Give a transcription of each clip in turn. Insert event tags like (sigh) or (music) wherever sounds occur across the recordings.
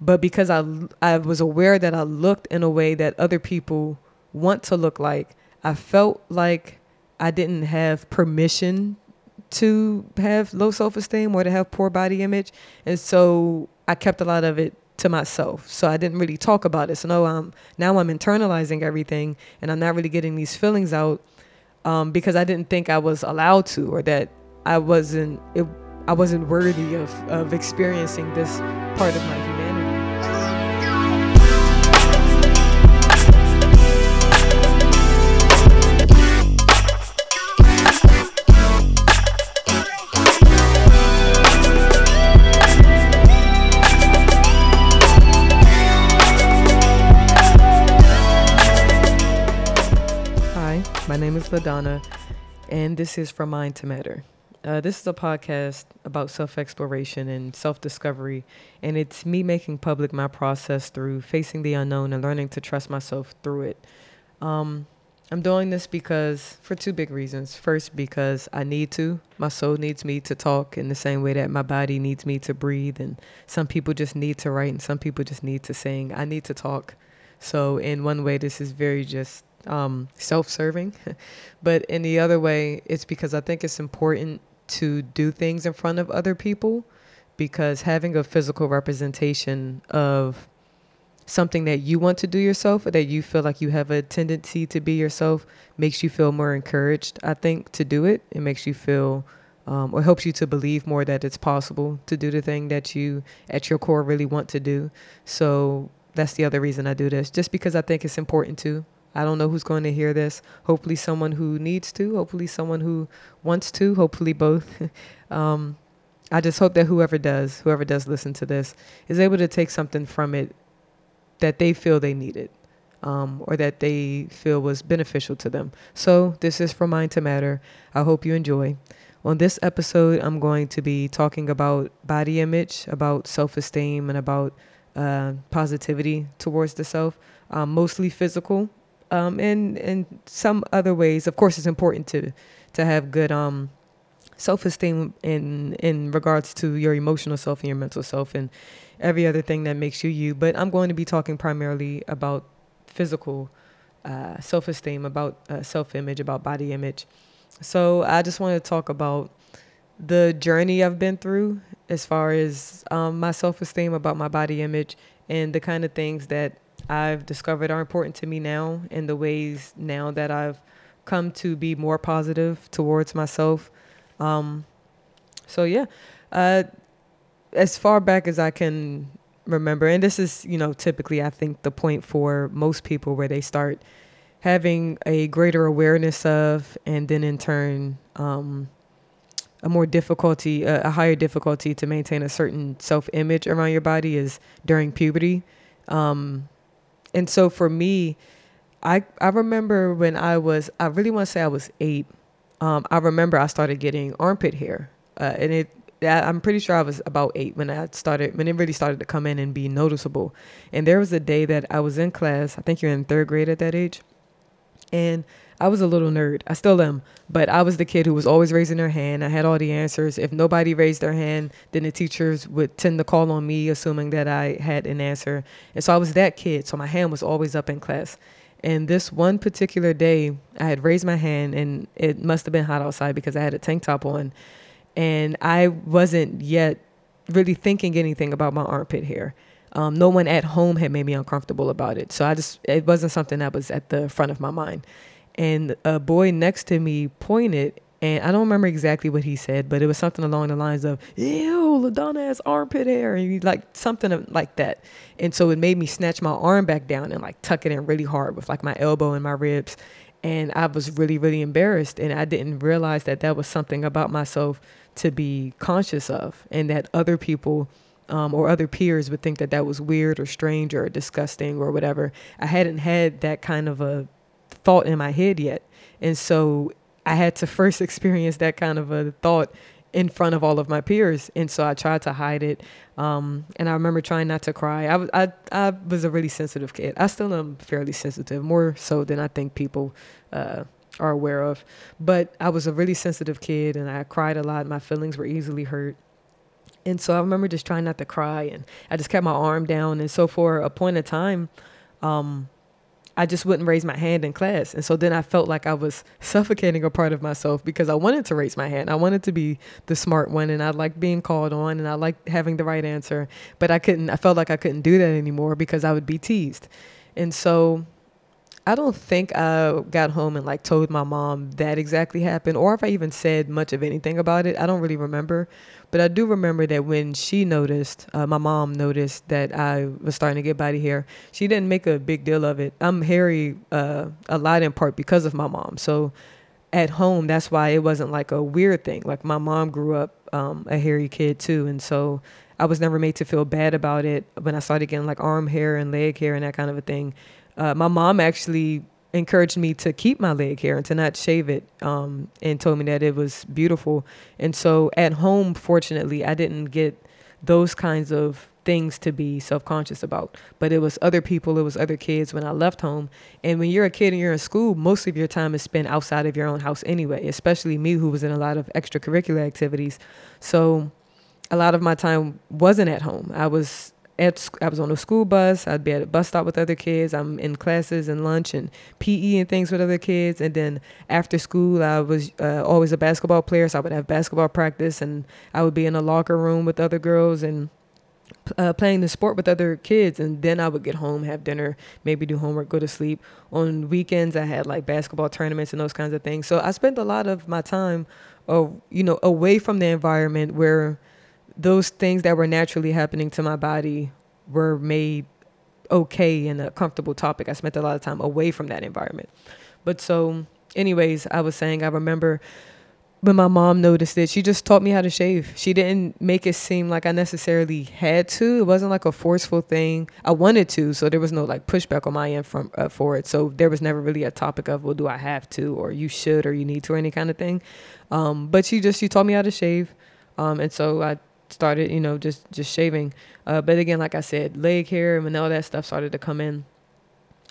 but because I I was aware that I looked in a way that other people want to look like, I felt like I didn't have permission to have low self-esteem or to have poor body image, and so I kept a lot of it to myself. So I didn't really talk about it. So no, um, now I'm internalizing everything, and I'm not really getting these feelings out um, because I didn't think I was allowed to, or that I wasn't. It, I wasn't worthy of, of experiencing this part of my humanity. LaDona, and this is From Mind to Matter. Uh, this is a podcast about self exploration and self discovery, and it's me making public my process through facing the unknown and learning to trust myself through it. Um, I'm doing this because, for two big reasons. First, because I need to. My soul needs me to talk in the same way that my body needs me to breathe, and some people just need to write, and some people just need to sing. I need to talk. So, in one way, this is very just um, self serving. (laughs) but in the other way, it's because I think it's important to do things in front of other people because having a physical representation of something that you want to do yourself or that you feel like you have a tendency to be yourself makes you feel more encouraged, I think, to do it. It makes you feel um, or helps you to believe more that it's possible to do the thing that you at your core really want to do. So that's the other reason I do this, just because I think it's important to. I don't know who's going to hear this. Hopefully, someone who needs to. Hopefully, someone who wants to. Hopefully, both. (laughs) um, I just hope that whoever does, whoever does listen to this, is able to take something from it that they feel they needed, um, or that they feel was beneficial to them. So, this is from Mind to Matter. I hope you enjoy. On this episode, I'm going to be talking about body image, about self esteem, and about uh, positivity towards the self, um, mostly physical um, and and some other ways. Of course, it's important to to have good um, self esteem in in regards to your emotional self and your mental self and every other thing that makes you you. But I'm going to be talking primarily about physical uh, self esteem, about uh, self image, about body image. So I just want to talk about the journey I've been through as far as um, my self esteem, about my body image, and the kind of things that I've discovered are important to me now and the ways now that I've come to be more positive towards myself. Um, so yeah, uh, as far back as I can remember, and this is, you know, typically I think the point for most people where they start having a greater awareness of, and then in turn, um, a more difficulty, a, a higher difficulty to maintain a certain self image around your body is during puberty. Um, and so for me, I I remember when I was I really want to say I was eight. Um, I remember I started getting armpit hair, uh, and it I'm pretty sure I was about eight when I started when it really started to come in and be noticeable. And there was a day that I was in class. I think you're in third grade at that age, and I was a little nerd. I still am. But I was the kid who was always raising their hand. I had all the answers. If nobody raised their hand, then the teachers would tend to call on me, assuming that I had an answer. And so I was that kid. So my hand was always up in class. And this one particular day, I had raised my hand, and it must have been hot outside because I had a tank top on. And I wasn't yet really thinking anything about my armpit hair. Um, no one at home had made me uncomfortable about it. So I just, it wasn't something that was at the front of my mind and a boy next to me pointed and I don't remember exactly what he said, but it was something along the lines of "Ew, LaDona has armpit hair," and like something like that. And so it made me snatch my arm back down and like tuck it in really hard with like my elbow and my ribs. And I was really, really embarrassed, and I didn't realize that that was something about myself to be conscious of, and that other people um, or other peers would think that that was weird or strange or disgusting or whatever. I hadn't had that kind of a thought in my head yet. And so I had to first (laughs) experience that kind of a thought in front of all of my peers. And so I tried to hide it. Um, and I remember trying not to cry. I was, I, I was a really sensitive kid. I still am fairly sensitive, more so than I think people uh, are aware of. But I was a really sensitive kid and I cried a lot. My feelings were easily hurt. And so I remember just trying not to cry and I just kept my arm down. And so for a point of time, um, I just wouldn't raise my hand in class. And so then I felt like I was suffocating a part of myself because I wanted to raise my hand. I wanted to be the smart one and I liked being called on and I liked having the right answer. But I couldn't, I felt like I couldn't do that anymore because I would be teased. And so I don't think I got home and like told my mom that exactly happened or if I even said much of anything about it. I don't really remember. But I do remember that when she noticed, uh, my mom noticed that I was starting to get body hair, she didn't make a big deal of it. I'm hairy uh, a lot in part because of my mom. So at home, that's why it wasn't like a weird thing. Like my mom grew up um, a hairy kid too. And so I was never made to feel bad about it when I started getting like arm hair and leg hair and that kind of a thing uh, my mom actually encouraged me to keep my leg hair and to not shave it um, and told me that it was beautiful. And so at home, fortunately, I didn't get those kinds of things to be self-conscious about. But it was other people it was other kids when i left home. And when you're a kid and you're in school most of your time is spent outside of your own house anyway especially me who was in a lot of extracurricular activities. So a lot of my time wasn't at home. I was at I was on a school bus. I'd be at a bus stop with other kids. I'm in classes and lunch and PE and things with other kids. And then after school, I was uh, always a basketball player, so I would have basketball practice, and I would be in a locker room with other girls and uh, playing the sport with other kids. And then I would get home, have dinner, maybe do homework, go to sleep. On weekends, I had like basketball tournaments and those kinds of things. So I spent a lot of my time, uh, you know, away from the environment where those things that were naturally happening to my body were made okay and a comfortable topic. I spent a lot of time away from that environment. But so, anyways, I was saying I remember when my mom noticed it, she just taught me how to shave. She didn't make it seem like I necessarily had to. It wasn't like a forceful thing. I wanted to, so there was no like pushback on my end from uh, for it. So there was never really a topic of well, do I have to, or you should, or you need to, or any kind of thing. Um, but she just she taught me how to shave, um, and so I started, you know, just just shaving. Uh, but again, like I said, leg hair and all that stuff started to come in.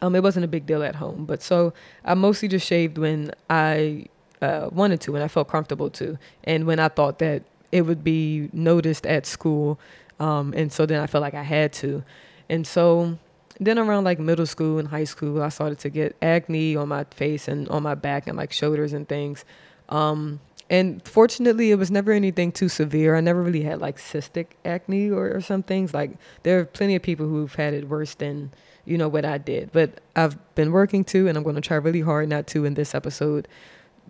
Um, it wasn't a big deal at home, but so I mostly just shaved when I uh, wanted to, when I felt comfortable to, and when I thought that it would be noticed at school, um, and so then I felt like I had to, and so then around like middle school and high school, I started to get acne on my face and on my back and like shoulders and things. Um, and fortunately it was never anything too severe. I never really had like cystic acne or, or some things. Like there are plenty of people who've had it worse than you know what i did. But i've been working to and i'm going to try really hard not to in this episode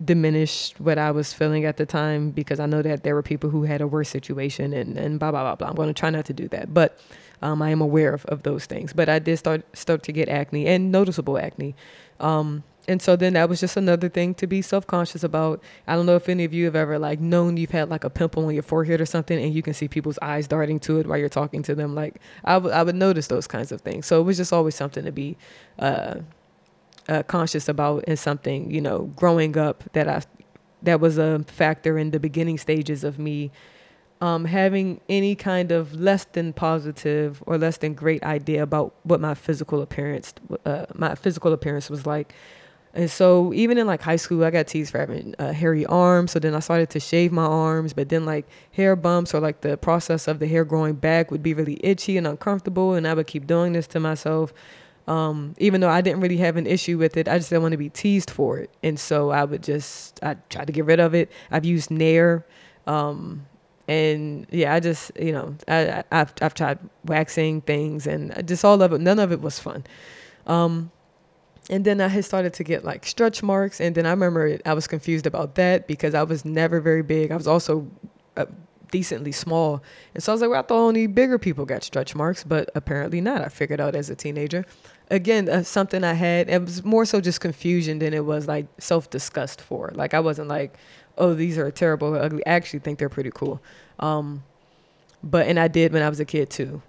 diminish what i was feeling at the time because i know that there were people who had a worse situation and, and blah blah blah blah. I'm going to try not to do that. But um, i am aware of, of those things. But i did start start to get acne and noticeable acne. Um, and so then that was just another thing to be self-conscious about. I don't know if any of you have ever like known you've had like a pimple on your forehead or something and you can see people's eyes darting to it while you're talking to them. Like I, w- I would notice those kinds of things. So it was just always something to be uh, uh, conscious about and something you know growing up that i that was a factor in the beginning stages of me um, having any kind of less than positive or less than great idea about what my physical appearance uh, my physical appearance was like and so even in like high school, I got teased for having uh, hairy arms. So then I started to shave my arms, but then like hair bumps or like the process of the hair growing back would be really itchy and uncomfortable. And I would keep doing this to myself. Um, even though I didn't really have an issue with it, I just didn't want to be teased for it. And so I would just, I tried to get rid of it. I've used Nair. Um, and yeah, I just, you know, I, I've, I've tried waxing things and just all of it. None of it was fun. Um, and then I had started to get like stretch marks. And then I remember I was confused about that because I was never very big. I was also uh, decently small. And so I was like, well, I thought only bigger people got stretch marks, but apparently not. I figured out as a teenager. Again, uh, something I had, it was more so just confusion than it was like self disgust for. Like, I wasn't like, oh, these are terrible, ugly. I actually think they're pretty cool. Um, but, and I did when I was a kid too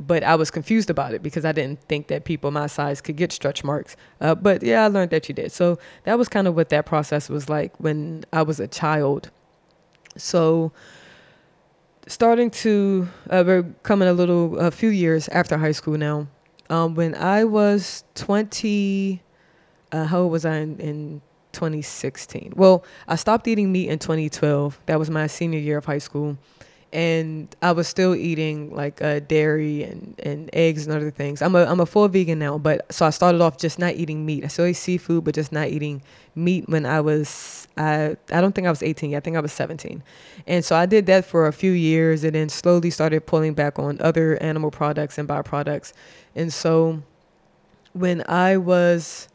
but I was confused about it because I didn't think that people my size could get stretch marks. Uh, but yeah, I learned that you did. So that was kind of what that process was like when I was a child. So starting to, uh, we're coming a little, a few years after high school now. Um, when I was 20, uh, how old was I in, in 2016? Well, I stopped eating meat in 2012. That was my senior year of high school. And I was still eating like uh, dairy and, and eggs and other things. I'm a I'm a full vegan now, but so I started off just not eating meat. I still eat seafood, but just not eating meat when I was I I don't think I was 18 yet. I think I was 17, and so I did that for a few years, and then slowly started pulling back on other animal products and byproducts, and so when I was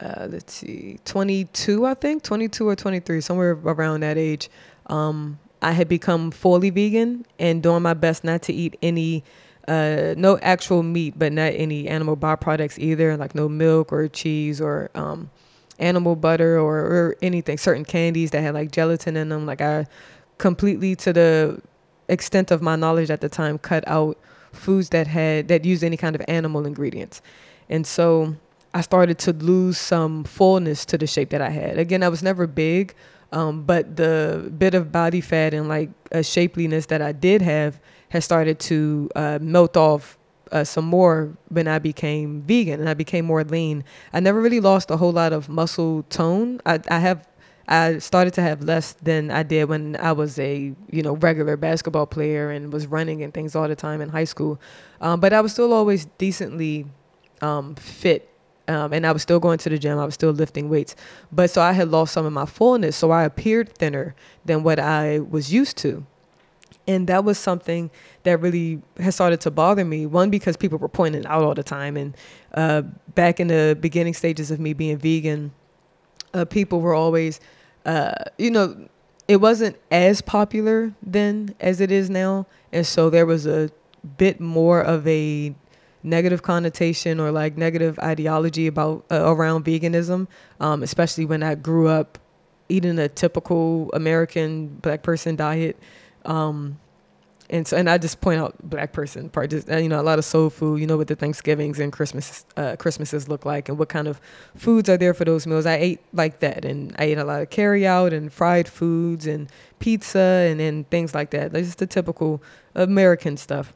uh, let's see 22 I think 22 or 23 somewhere around that age. Um, I had become fully vegan and doing my best not to eat any, uh, no actual meat, but not any animal byproducts either, like no milk or cheese or um, animal butter or, or anything, certain candies that had like gelatin in them. Like I completely, to the extent of my knowledge at the time, cut out foods that had, that used any kind of animal ingredients. And so I started to lose some fullness to the shape that I had. Again, I was never big, um, but the bit of body fat and like a shapeliness that I did have has started to uh, melt off uh, some more when I became vegan and I became more lean. I never really lost a whole lot of muscle tone. I, I have I started to have less than I did when I was a you know regular basketball player and was running and things all the time in high school. Um, but I was still always decently um, fit um, and I was still going to the gym. I was still lifting weights, but so I had lost some of my fullness. So I appeared thinner than what I was used to, and that was something that really has started to bother me. One because people were pointing out all the time, and uh, back in the beginning stages of me being vegan, uh, people were always, uh, you know, it wasn't as popular then as it is now, and so there was a bit more of a negative connotation or like negative ideology about uh, around veganism, um, especially when I grew up eating a typical American black person diet. Um, and so, and I just point out black person part, just, you know, a lot of soul food, you know, what the Thanksgivings and Christmas, uh, Christmases look like and what kind of foods are there for those meals. I ate like that and I ate a lot of carry out and fried foods and pizza and, and things like that. That's just the typical American stuff.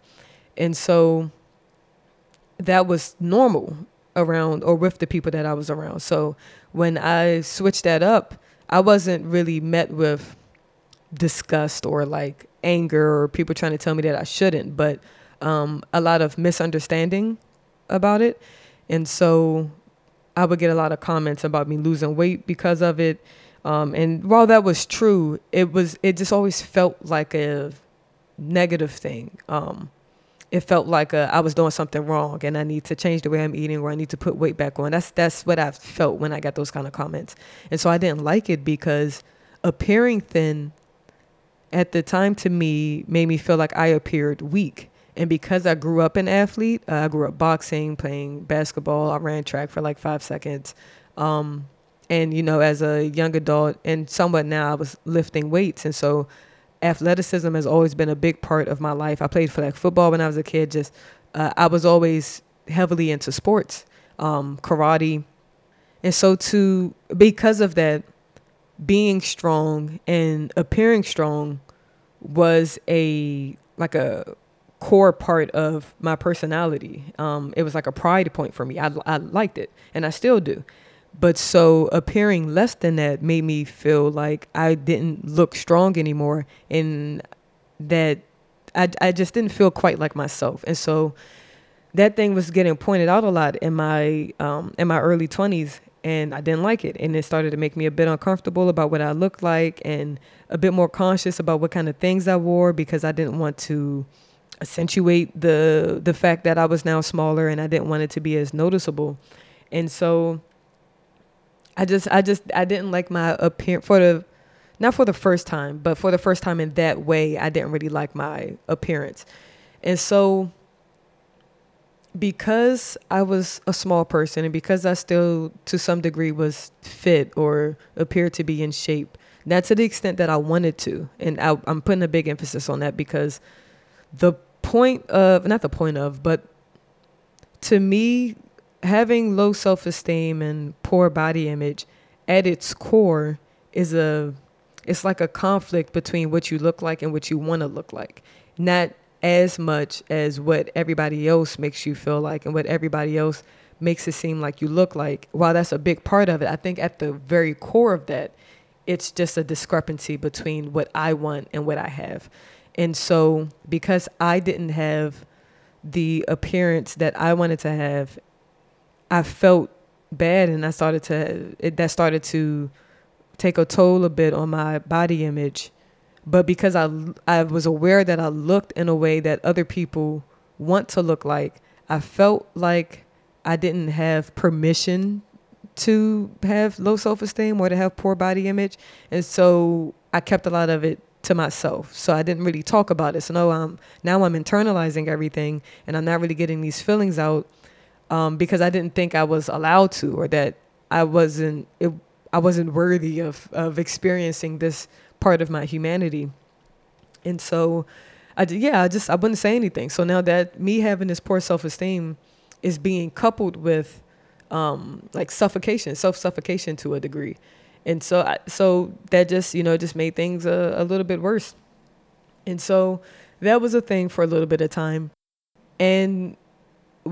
And so that was normal around or with the people that I was around. So when I switched that up, I wasn't really met with disgust or like anger or people trying to tell me that I shouldn't, but um, a lot of misunderstanding about it. And so I would get a lot of comments about me losing weight because of it. Um, and while that was true, it was it just always felt like a negative thing. Um, it felt like uh, I was doing something wrong and I need to change the way I'm eating or I need to put weight back on. That's that's what I felt when I got those kind of comments. And so I didn't like it because appearing thin at the time to me made me feel like I appeared weak. And because I grew up an athlete, uh, I grew up boxing, playing basketball, I ran track for like five seconds. Um, and, you know, as a young adult and somewhat now, I was lifting weights. And so athleticism has always been a big part of my life. I played flag football when I was a kid. Just uh, I was always heavily into sports, um, karate, and so to because of that, being strong and appearing strong was a like a core part of my personality. Um, it was like a pride point for me. I, I liked it, and I still do. But so appearing less than that made me feel like I didn't look strong anymore and that I, I just didn't feel quite like myself. And so that thing was getting pointed out a lot in my um, in my early 20s and I didn't like it. And it started to make me a bit uncomfortable about what I looked like and a bit more conscious about what kind of things I wore because I didn't want to accentuate the the fact that I was now smaller and I didn't want it to be as noticeable. And so I just I just I didn't like my appearance for the not for the first time, but for the first time in that way, I didn't really like my appearance. And so because I was a small person and because I still to some degree was fit or appeared to be in shape, not to the extent that I wanted to. And I, I'm putting a big emphasis on that because the point of not the point of, but to me, having low self esteem and poor body image at its core is a it's like a conflict between what you look like and what you want to look like. Not as much as what everybody else makes you feel like and what everybody else makes it seem like you look like. While that's a big part of it, I think at the very core of that, it's just a discrepancy between what I want and what I have. And so because I didn't have the appearance that I wanted to have, I felt bad and I started to it, that started to take a toll a bit on my body image. But because I I was aware that I looked in a way that other people want to look like, I felt like I didn't have permission to have low self-esteem or to have poor body image. And so I kept a lot of it to myself. So I didn't really talk about it. So no, I'm now I'm internalizing everything and I'm not really getting these feelings out um, because I didn't think I was allowed to or that I wasn't it, I wasn't worthy of of experiencing this part of my humanity. And so I yeah, I just I wouldn't say anything. So now that me having this poor self-esteem is being coupled with um, like suffocation, self-suffocation to a degree and so I, so that just you know just made things a, a little bit worse and so that was a thing for a little bit of time and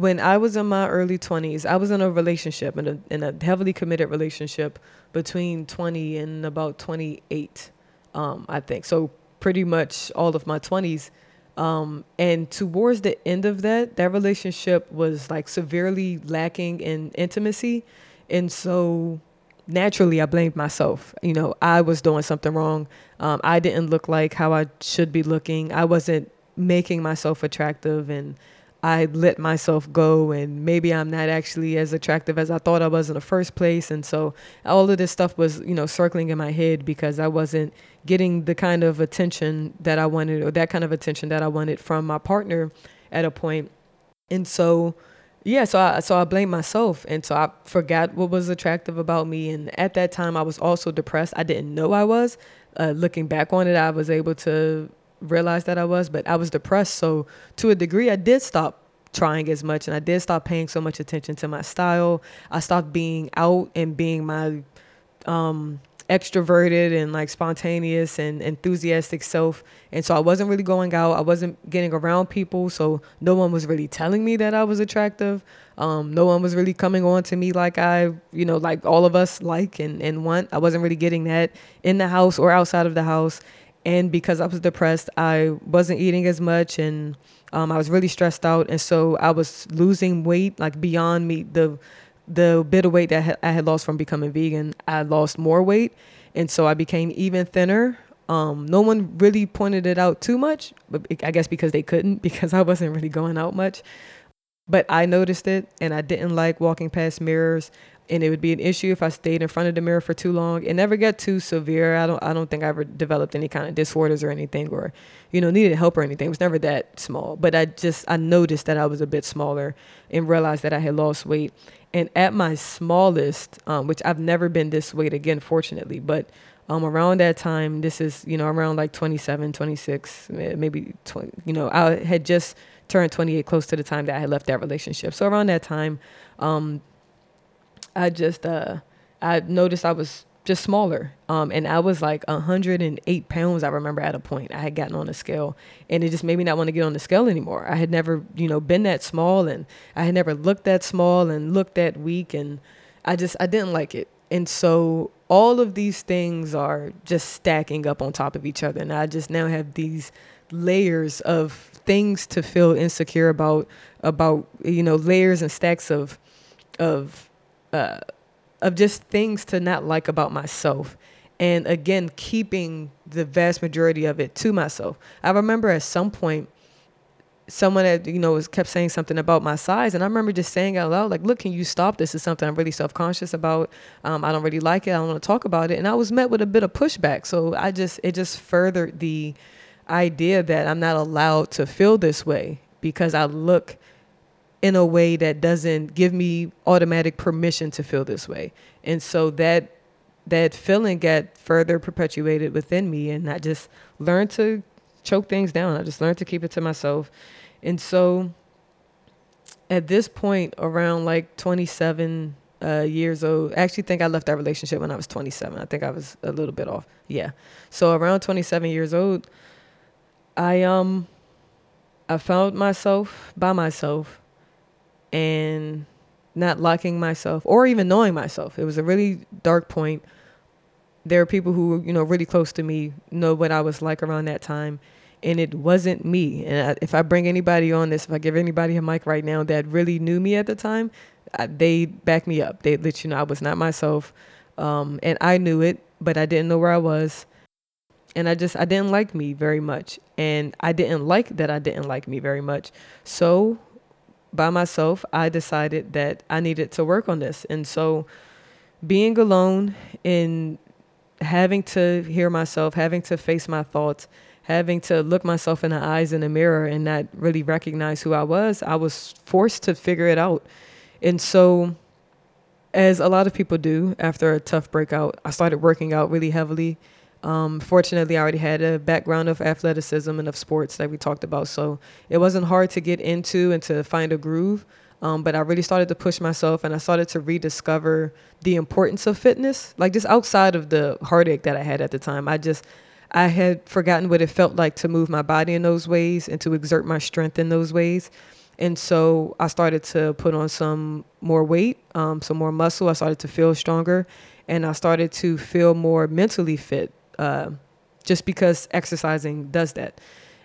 when i was in my early 20s i was in a relationship in a, in a heavily committed relationship between 20 and about 28 um, i think so pretty much all of my 20s um, and towards the end of that that relationship was like severely lacking in intimacy and so naturally I blamed myself. You know, I was doing something wrong. Um, I didn't look like how I should be looking. I wasn't making myself attractive and I let myself go and maybe I'm not actually as attractive as I thought I was in the first place. And so all of this stuff was, you know, circling in my head because I wasn't getting the kind of attention that I wanted or that kind of attention that I wanted from my partner at a point. And so yeah, so I so I blamed myself, and so I forgot what was attractive about me. And at that time, I was also depressed. I didn't know I was. Uh, looking back on it, I was able to realize that I was, but I was depressed. So to a degree, I did stop trying as much, and I did stop paying so much attention to my style. I stopped being out and being my um, extroverted and like spontaneous and enthusiastic self. And so I wasn't really going out. I wasn't getting around people. So no one was really telling me that I was attractive. Um, no one was really coming on to me like I, you know, like all of us like and, and want. I wasn't really getting that in the house or outside of the house. And because I was depressed, I wasn't eating as much and um, I was really stressed out. And so I was losing weight like beyond me, the the bit of weight that I had lost from becoming vegan, I lost more weight. And so I became even thinner. Um, no one really pointed it out too much, but I guess because they couldn't, (laughs) because I wasn't really going out much. But I noticed it and I didn't like walking past mirrors and it would be an issue if I stayed in front of the mirror for too long. It never got too severe. I don't I don't think I ever developed any kind of disorders or anything or, you know, needed help or anything. It was never that small. But I just I noticed that I was a bit smaller and realized that I had lost weight. And at my smallest, um, which I've never been this weight again, fortunately, but um, around that time, this is, you know, around like 27, 26, maybe 20, you know, I had just turned 28 close to the time that I had left that relationship. So around that time, um, I just, uh, I noticed I was just smaller. Um, and I was like 108 pounds. I remember at a point I had gotten on the scale, and it just made me not want to get on the scale anymore. I had never, you know, been that small, and I had never looked that small and looked that weak, and I just I didn't like it. And so all of these things are just stacking up on top of each other, and I just now have these layers of things to feel insecure about, about you know, layers and stacks of, of. Uh, of just things to not like about myself. And again, keeping the vast majority of it to myself. I remember at some point, someone that you know was kept saying something about my size and i remember just saying out loud like look can you stop this? Is something i'm really self-conscious about. Um, i don't really like it. I don't want to talk about it. And i was met with a bit of pushback. So i just it just furthered the idea that i'm not allowed to feel this way because i look in a way that doesn't give me automatic permission to feel this way. And so that that feeling got further perpetuated within me and I just learned to choke things down. I just learned to keep it to myself. And so at this point around like 27 uh, years old, I actually think I left that relationship when I was 27. I think I was a little bit off. Yeah. So around 27 years old, I um I found myself by myself and not liking myself or even knowing myself. It was a really dark point. There are people who, you know, really close to me know what I was like around that time. and it wasn't me. And I, if I bring anybody on this, if I give anybody a mic right now that really knew me at the time, I, they back me up. They let you know I was not myself, um, and I knew it, but I didn't know where I was, and I just I didn't like me very much, and I didn't like that I didn't like me very much. So by myself, I decided that I needed to work on this, and so being alone and having to hear myself, having to face my thoughts, having to look myself in the eyes in the mirror and not really recognize who I was, I was forced to figure it out. And so, as a lot of people do after a tough breakout, I started working out really heavily. Um, fortunately, I already had a background of athleticism and of sports that we talked about, so it wasn't hard to get into and to find a groove. Um, but I really started to push myself and I started to rediscover the importance of fitness, like just outside of the heartache that I had at the time. I just, I had forgotten what it felt like to move my body in those ways and to exert my strength in those ways. And so I started to put on some more weight, um, some more muscle. I started to feel stronger and I started to feel more mentally fit uh, just because exercising does that.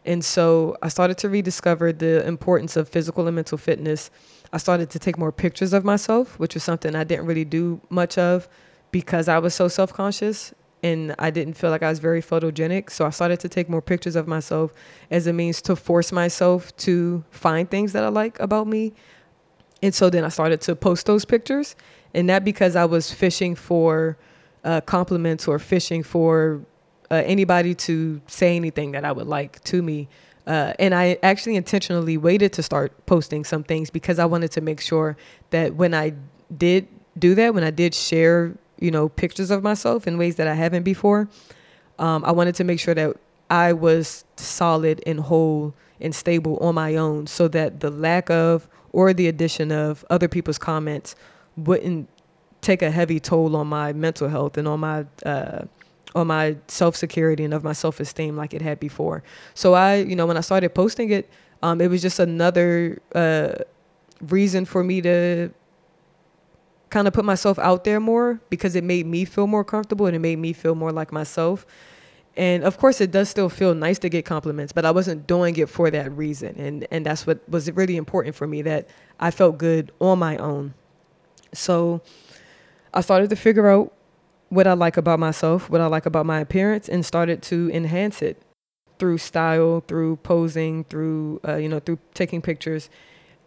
And so I started to rediscover the importance of physical and mental fitness I started to take more pictures of myself, which was something I didn't really do much of because I was so self conscious and I didn't feel like I was very photogenic. So I started to take more pictures of myself as a means to force myself to find things that I like about me. And so then I started to post those pictures, and that because I was fishing for uh, compliments or fishing for uh, anybody to say anything that I would like to me, uh, and I actually intentionally waited to start posting some things because I wanted to make sure that when I did do that, when I did share, you know, pictures of myself in ways that I haven't before, um, I wanted to make sure that I was solid and whole and stable on my own so that the lack of or the addition of other people's comments wouldn't take a heavy toll on my mental health and on my uh, on my self security and of my self esteem like it had before. So I, you know, when I started posting it, um, it was just another uh, reason for me to kind of put myself out there more because it made me feel more comfortable and it made me feel more like myself. And of course, it does still feel nice to get compliments, but I wasn't doing it for that reason. And, and that's what was really important for me that I felt good on my own. So I started to figure out what I like about myself, what I like about my appearance, and started to enhance it through style, through posing, through uh, you know, through taking pictures,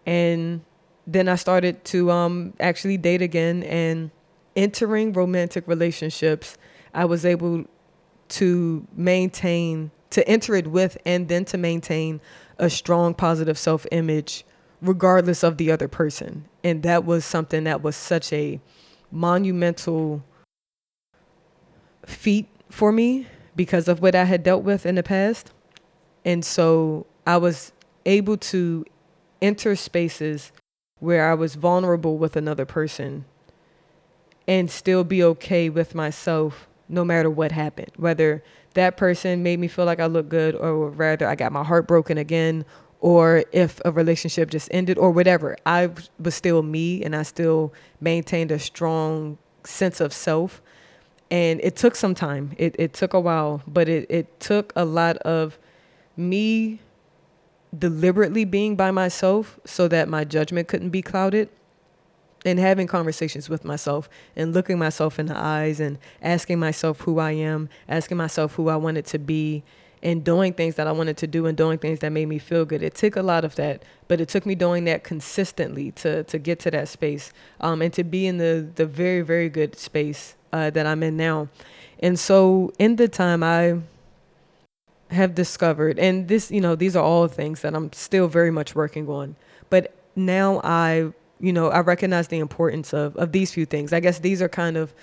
and then I started to um, actually date again and entering romantic relationships. I was able to maintain to enter it with and then to maintain a strong positive self-image regardless of the other person and that was something that was such a monumental feat for me because of what I had dealt with in the past. And so I was able to enter spaces where I was vulnerable with another person and still be okay with myself no matter what happened. Whether that person made me feel like I looked good or rather I got my heart broken again or if a relationship just ended or whatever. I was still me and I still maintained a strong sense of self and it took some time. It it took a while, but it it took a lot of me deliberately being by myself so that my judgment couldn't be clouded and having conversations with myself and looking myself in the eyes and asking myself who I am, asking myself who I wanted to be and doing things that I wanted to do and doing things that made me feel good. It took a lot of that, but it took me doing that consistently to to get to that space um, and to be in the the very very good space uh, that I'm in now. And so in the time I have discovered, and this, you know, these are all things that I'm still very much working on, but now I, you know, I recognize the importance of, of these few things. I guess these are kind of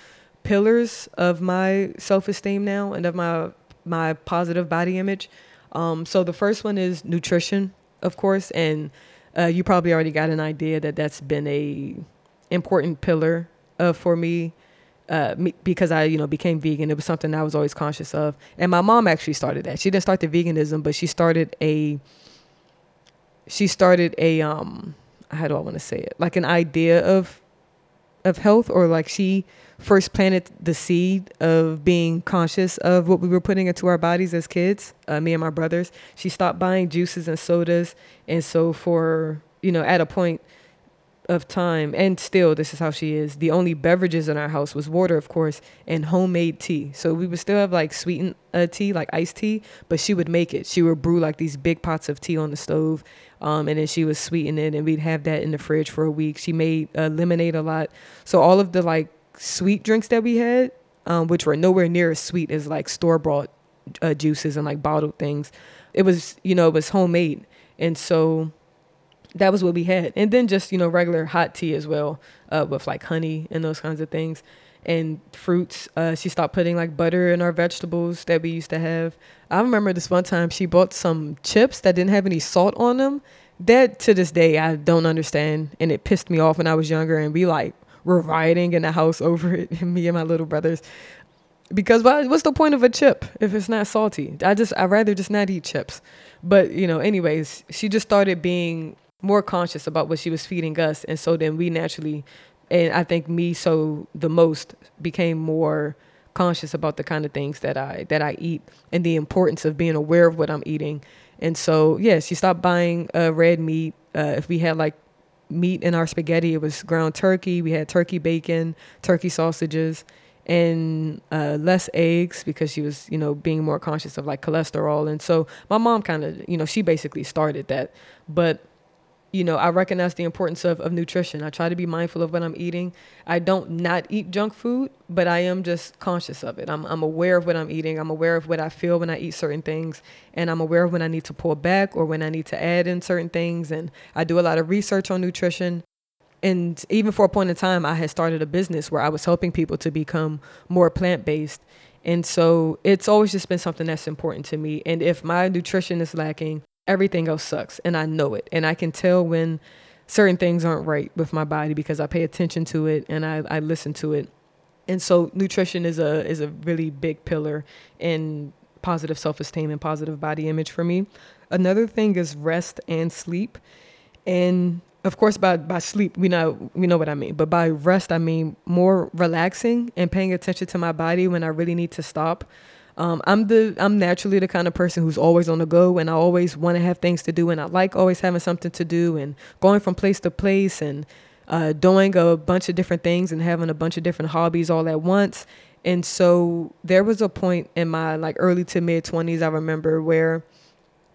pillars of my self-esteem now and of my, my positive body image. Um, so the first one is nutrition, of course, and uh, you probably already got an idea that that's been a important pillar uh, for me uh, me, because I, you know, became vegan. It was something I was always conscious of. And my mom actually started that. She didn't start the veganism, but she started a, she started a, um, how do I want to say it? Like an idea of, of health or like she first planted the seed of being conscious of what we were putting into our bodies as kids, uh, me and my brothers. She stopped buying juices and sodas. And so, for, you know, at a point of time, and still, this is how she is, the only beverages in our house was water, of course, and homemade tea. So we would still have like sweetened uh, tea, like iced tea, but she would make it. She would brew like these big pots of tea on the stove. Um, and then she would sweeten it, and we'd have that in the fridge for a week. She made uh, lemonade a lot. So all of the like sweet drinks that we had, um, which were nowhere near as sweet as like store bought uh, juices and like bottled things. It was, you know, it was homemade. And so that was what we had. And then just, you know, regular hot tea as well uh, with like honey and those kinds of things. And fruits. Uh, she stopped putting like butter in our vegetables that we used to have. I remember this one time she bought some chips that didn't have any salt on them. That to this day I don't understand, and it pissed me off when I was younger. And we like we're rioting in the house over it, (laughs) me and my little brothers. Because what's the point of a chip if it's not salty? I just I'd rather just not eat chips. But you know, anyways, she just started being more conscious about what she was feeding us, and so then we naturally, and I think me so the most became more conscious about the kind of things that I that I eat and the importance of being aware of what I'm eating. And so yes, you stop buying uh, red meat. Uh, if we had like meat in our spaghetti. It was ground turkey. We had turkey bacon, turkey sausages, and uh, less eggs because she was, you know, being more conscious of like cholesterol. And so my mom kind of, you know, she basically started that. But you know, I recognize the importance of, of nutrition. I try to be mindful of what I'm eating. I don't not eat junk food, but I am just conscious of it. I'm, I'm aware of what I'm eating. I'm aware of what I feel when I eat certain things. And I'm aware of when I need to pull back or when I need to add in certain things. And I do a lot of research on nutrition. And even for a point in time, I had started a business where I was helping people to become more plant based. And so it's always just been something that's important to me. And if my nutrition is lacking, everything else sucks and I know it. And I can tell when certain things aren't right with my body because I pay attention to it and I, I listen to it. And so nutrition is a is a really big pillar in positive self-esteem and positive body image for me. Another thing is rest and sleep. And of course by by sleep we know we know what I mean, but by rest I mean more relaxing and paying attention to my body when I really need to stop um, I'm the I'm naturally the kind of person who's always on the go and I always want to have things to do and I like always having something to do and going from place to place and uh, doing a bunch of different things and having a bunch of different hobbies all at once. And so there was a point in my like early to mid 20s I remember where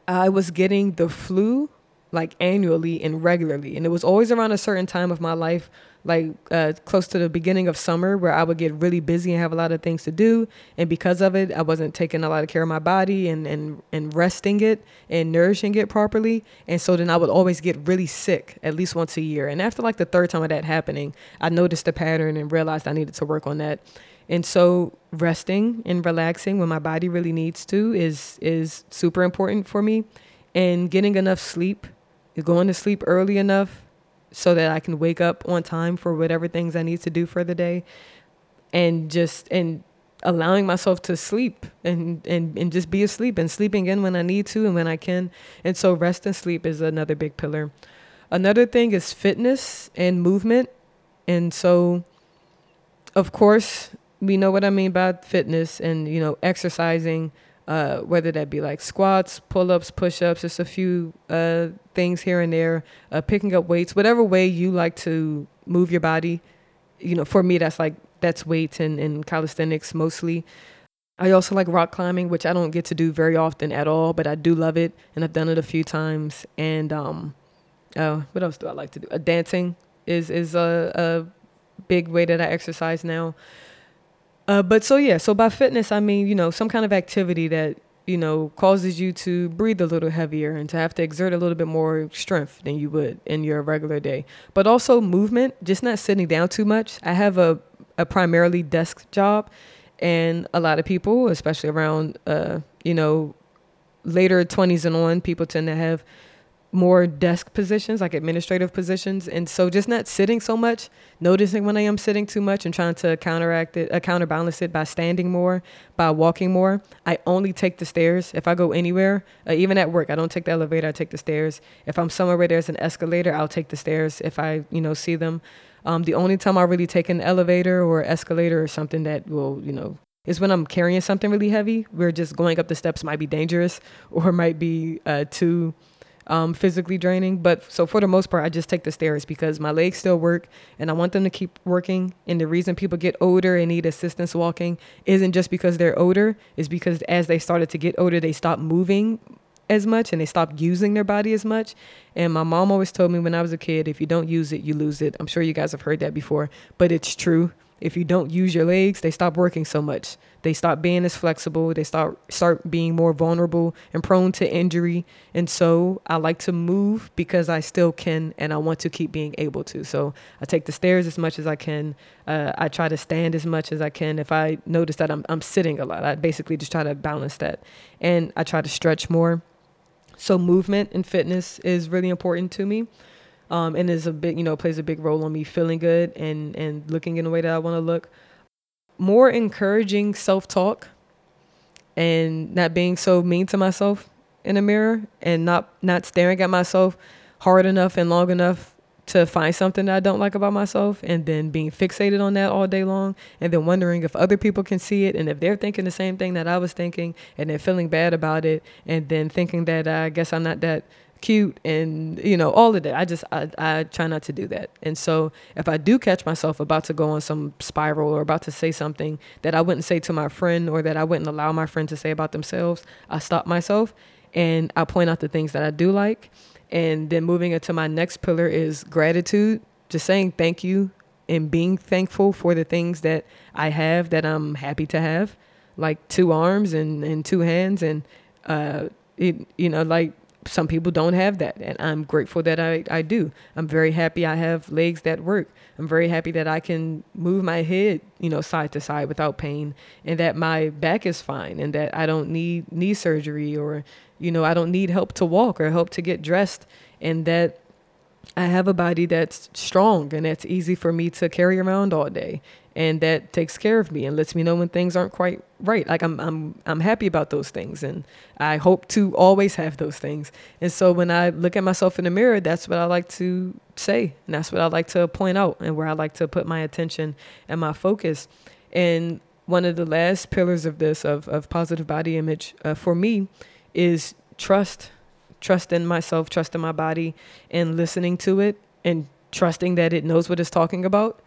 I was getting the flu like annually and regularly and it was always around a certain time of my life like uh, close to the beginning of summer where I would get really busy and have a lot of things to do. And because of it, I wasn't taking a lot of care of my body and, and, and resting it and nourishing it properly. And so then I would always get really sick at least once a year. And after like the third time of that happening, I noticed the pattern and realized I needed to work on that. And so resting and relaxing when my body really needs to is is super important for me. And getting enough sleep, going to sleep early enough so that I can wake up on time for whatever things I need to do for the day and just and allowing myself to sleep and, and and just be asleep and sleeping in when I need to and when I can. And so rest and sleep is another big pillar. Another thing is fitness and movement. And so of course, we know what I mean by fitness and you know exercising uh, whether that be like squats, pull ups, push ups, just a few uh, things here and there, uh, picking up weights, whatever way you like to move your body. You know, for me, that's like, that's weights and, and calisthenics mostly. I also like rock climbing, which I don't get to do very often at all, but I do love it, and I've done it a few times. And um, uh, what else do I like to do? Uh, dancing is is a, a big way that I exercise now. Uh, but so yeah, so by fitness I mean you know some kind of activity that you know causes you to breathe a little heavier and to have to exert a little bit more strength than you would in your regular day. But also movement, just not sitting down too much. I have a a primarily desk job, and a lot of people, especially around uh, you know later 20s and on, people tend to have more desk positions, like administrative positions. And so just not sitting so much, noticing when I am sitting too much and trying to counteract it, uh, counterbalance it by standing more, by walking more. I only take the stairs. If I go anywhere, uh, even at work, I don't take the elevator, I take the stairs. If I'm somewhere where there's an escalator, I'll take the stairs if I, you know, see them. Um, the only time I really take an elevator or escalator or something that will, you know, is when I'm carrying something really heavy. Where just going up the steps might be dangerous or might be uh, too um, physically draining. But so for the most part, I just take the stairs because my legs still work and I want them to keep working. And the reason people get older and need assistance walking isn't just because they're older, is because as they started to get older, they stopped moving as much and they stopped using their body as much. And my mom always told me when I was a kid, if you don't use it, you lose it. I'm sure you guys have heard that before, but it's true. If you don't use your legs, they stop working so much. They stop being as flexible. They start start being more vulnerable and prone to injury. And so I like to move because I still can, and I want to keep being able to. So I take the stairs as much as I can. Uh, I try to stand as much as I can. If I notice that I'm I'm sitting a lot, I basically just try to balance that, and I try to stretch more. So movement and fitness is really important to me. Um, and is a big, you know, plays a big role on me feeling good and and looking in the way that I want to look. More encouraging self-talk and not being so mean to myself in the mirror and not not staring at myself hard enough and long enough to find something that I don't like about myself and then being fixated on that all day long and then wondering if other people can see it and if they're thinking the same thing that I was thinking and then feeling bad about it and then thinking that I guess I'm not that cute and you know all of that. I just I, I try not to do that. And so if i do catch myself about to go on some spiral or about to say something that i wouldn't say to my friend or that i wouldn't allow my friend to say about themselves i stop myself and i point out the things that i do like. And then moving into my next pillar is gratitude, just saying thank you and being thankful for the things that I have that I'm happy to have, like two arms and, and two hands. And, uh, it, you know, like some people don't have that. And I'm grateful that I, I do. I'm very happy I have legs that work. I'm very happy that I can move my head, you know, side to side without pain and that my back is fine and that I don't need knee surgery or, you know, I don't need help to walk or help to get dressed and that I have a body that's strong and that's easy for me to carry around all day and that takes care of me and lets me know when things aren't quite right. Like I'm I'm I'm happy about those things and I hope to always have those things. And so when I look at myself in the mirror, that's what I like to say and that's what I like to point out and where I like to put my attention and my focus. And one of the last pillars of this of of positive body image uh, for me is trust, trust in myself, trust in my body, and listening to it and trusting that it knows what it's talking about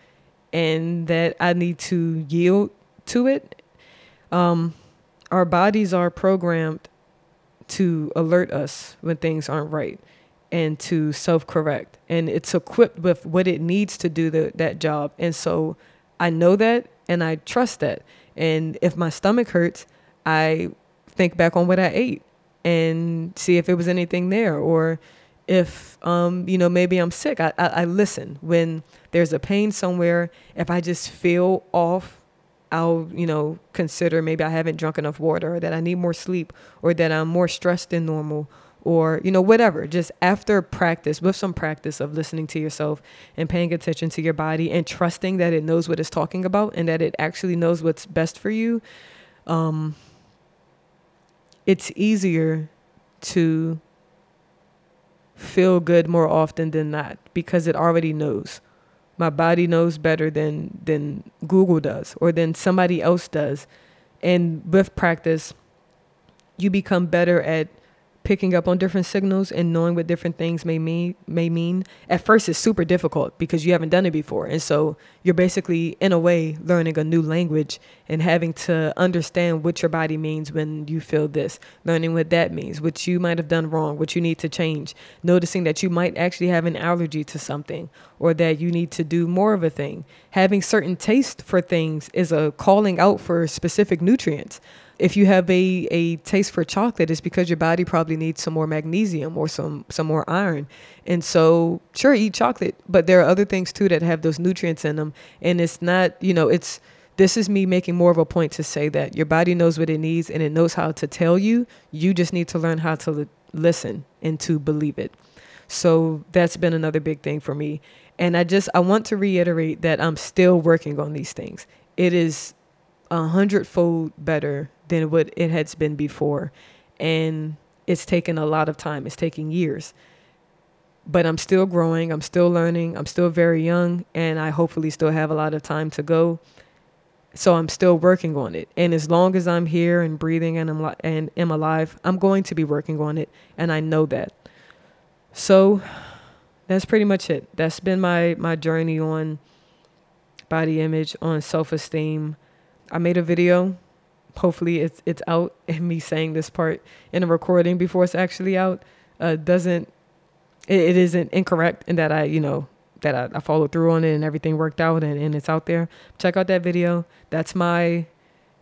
and that I need to yield to it. Um, our bodies are programmed to alert us when things aren't right and to self correct. And it's equipped with what it needs to do the, that job. And so I know that and I trust that. And if my stomach hurts, I think back on what I ate and see if it was anything there or if um, you know maybe i'm sick I, I, I listen. When there's a pain somewhere if i just feel off i'll you know consider maybe i haven't drunk enough water or that i need more sleep or that i'm more stressed than normal or you know whatever. Just after practice with some practice of listening to yourself and paying attention to your body and trusting that it knows what it's talking about and that it actually knows what's best for you um, it's easier to feel good more often than not because it already knows. My body knows better than than Google does or than somebody else does. And with practice, you become better at picking up on different signals and knowing what different things may mean may mean at first it's super difficult because you haven't done it before. And so you're basically in a way learning a new language and having to understand what your body means when you feel this learning what that means what you might have done wrong what you need to change noticing that you might actually have an allergy to something or that you need to do more of a thing. Having certain taste for things is a calling out for specific nutrients if you have a, a taste for chocolate, it's because your body probably needs some more magnesium or some, some more iron. And so, sure, eat chocolate, but there are other things too that have those nutrients in them. And it's not, you know, it's, this is me making more of a point to say that your body knows what it needs and it knows how to tell you. You just need to learn how to li- listen and to believe it. So that's been another big thing for me. And I just, I want to reiterate that I'm still working on these things. It is a hundredfold better than what it has been before. And it's taken a lot of time, it's taking years. but I'm still growing. I'm still learning. I'm still very young, and I hopefully still have a lot of time to go. So I'm still working on it. And as long as I'm here and breathing and I'm li- and am alive, I'm going to be working on it, and I know that. So that's pretty much it. That's been my my journey on body image, on self-esteem. I made a video. Hopefully it's it's out (laughs) and me saying this part in a recording before it's actually out uh, doesn't it, it isn't incorrect in that I, you know, that I, I followed through on it and everything worked out and, and it's out there. Check out that video. That's my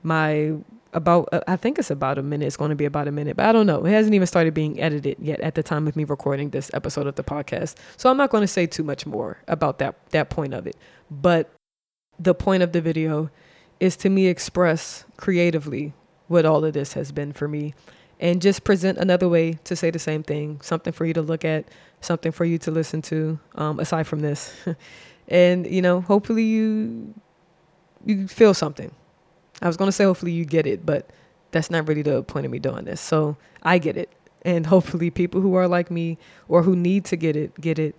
my about uh, I think it's about a minute. It's going to be about a minute, but I don't know. It hasn't even started being edited yet at the time of me recording this episode of the podcast. So I'm not going to say too much more about that that point of it. But the point of the video is to me express creatively what all of this has been for me and just present another way to say the same thing, something for you to look at, something for you to listen to, um, aside from this. (laughs) and, you know, hopefully you you feel something. I was gonna say hopefully you get it, but that's not really the point of me doing this. So I get it. And hopefully people who are like me or who need to get it, get it.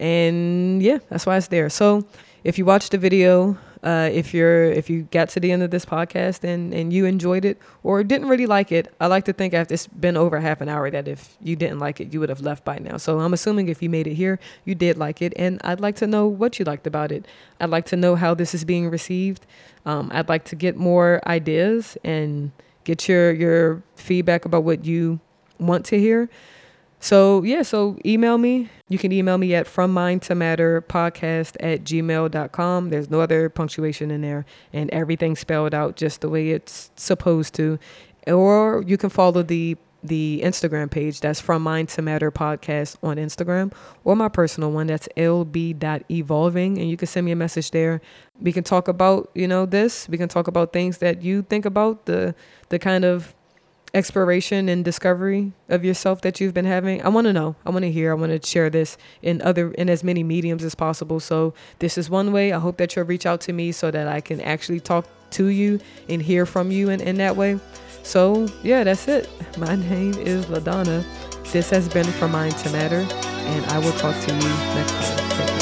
And yeah, that's why it's there. So if you watch the video, uh, if you're if you got to the end of this podcast and and you enjoyed it or didn't really like it, I like to think after it's been over half an hour that if you didn't like it, you would have left by now. So I'm assuming if you made it here, you did like it, and I'd like to know what you liked about it. I'd like to know how this is being received. Um, I'd like to get more ideas and get your your feedback about what you want to hear. So yeah, so email me. You can email me at from mind to matter podcast at gmail.com. There's no other punctuation in there and everything spelled out just the way it's supposed to. Or you can follow the the Instagram page that's from mind to matter podcast on Instagram or my personal one that's lb.evolving and you can send me a message there. We can talk about, you know, this. We can talk about things that you think about the the kind of exploration and discovery of yourself that you've been having? I want to know. I want to hear. I want to share this in other in as many mediums as possible. So this is one way. I hope that you'll reach out to me so that i can actually talk to you and hear from you in, in that way. So yeah that's it. My name is LaDona. This has been from mind to matter and i will talk to you next time